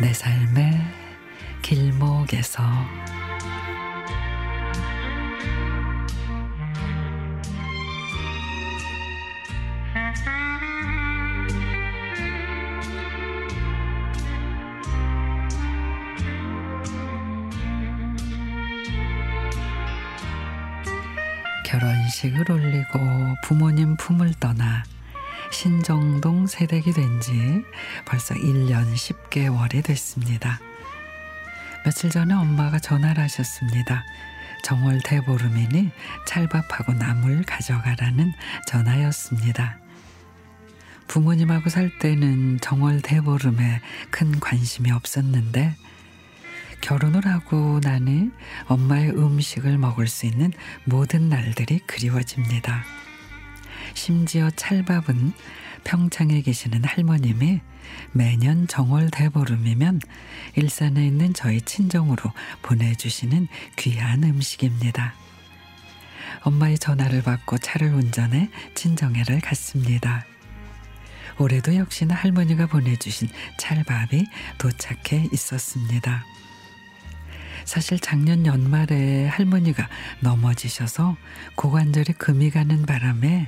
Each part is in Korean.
내 삶의 길목에서. 결혼식을 올리고 부모님 품을 떠나 신정동 세댁이 된 지 벌써 1년 10개월이 됐습니다. 며칠 전에 엄마가 전화를 하셨습니다. 정월 대보름이니 찰밥하고 나물 가져가라는 전화였습니다. 부모님하고 살 때는 정월 대보름에 큰 관심이 없었는데 결혼을 하고 나니 엄마의 음식을 먹을 수 있는 모든 날들이 그리워집니다. 심지어 찰밥은 평창에 계시는 할머님이 매년 정월 대보름이면 일산에 있는 저희 친정으로 보내주시는 귀한 음식입니다. 엄마의 전화를 받고 차를 운전해 친정에를 갔습니다. 올해도 역시나 할머니가 보내주신 찰밥이 도착해 있었습니다. 사실 작년 연말에 할머니가 넘어지셔서 고관절에 금이 가는 바람에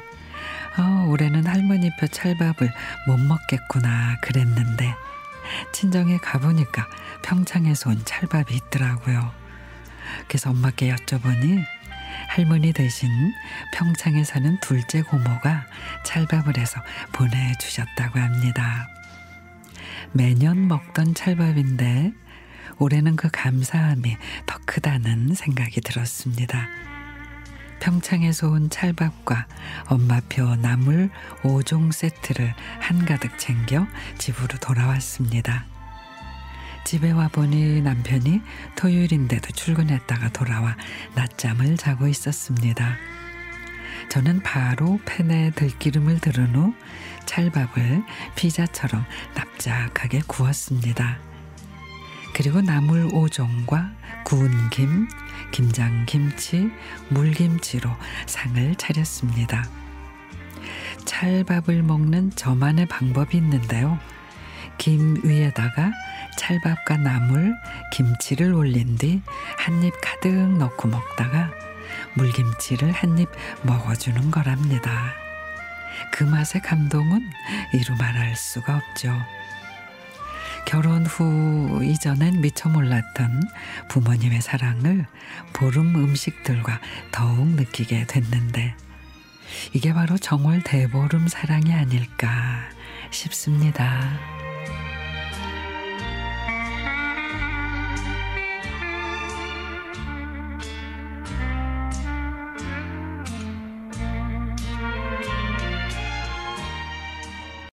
어, 올해는 할머니표 찰밥을 못 먹겠구나 그랬는데 친정에 가보니까 평창에서 온 찰밥이 있더라고요. 그래서 엄마께 여쭤보니 할머니 대신 평창에 사는 둘째 고모가 찰밥을 해서 보내주셨다고 합니다. 매년 먹던 찰밥인데 올해는 그 감사함이 더 크다는 생각이 들었습니다. 평창에서 온 찰밥과 엄마표 나물 5종 세트를 한가득 챙겨 집으로 돌아왔습니다. 집에 와보니 남편이 토요일인데도 출근했다가 돌아와 낮잠을 자고 있었습니다. 저는 바로 팬에 들기름을 들은 후 찰밥을 피자처럼 납작하게 구웠습니다. 그리고 나물 5종과 구운 김, 김장김치, 물김치로 상을 차렸습니다. 찰밥을 먹는 저만의 방법이 있는데요. 김 위에다가 찰밥과 나물, 김치를 올린 뒤 한 입 가득 넣고 먹다가 물김치를 한 입 먹어주는 거랍니다. 그 맛의 감동은 이루 말할 수가 없죠. 결혼 후 이전엔 미처 몰랐던 부모님의 사랑을 보름 음식들과 더욱 느끼게 됐는데 이게 바로 정월 대보름 사랑이 아닐까 싶습니다.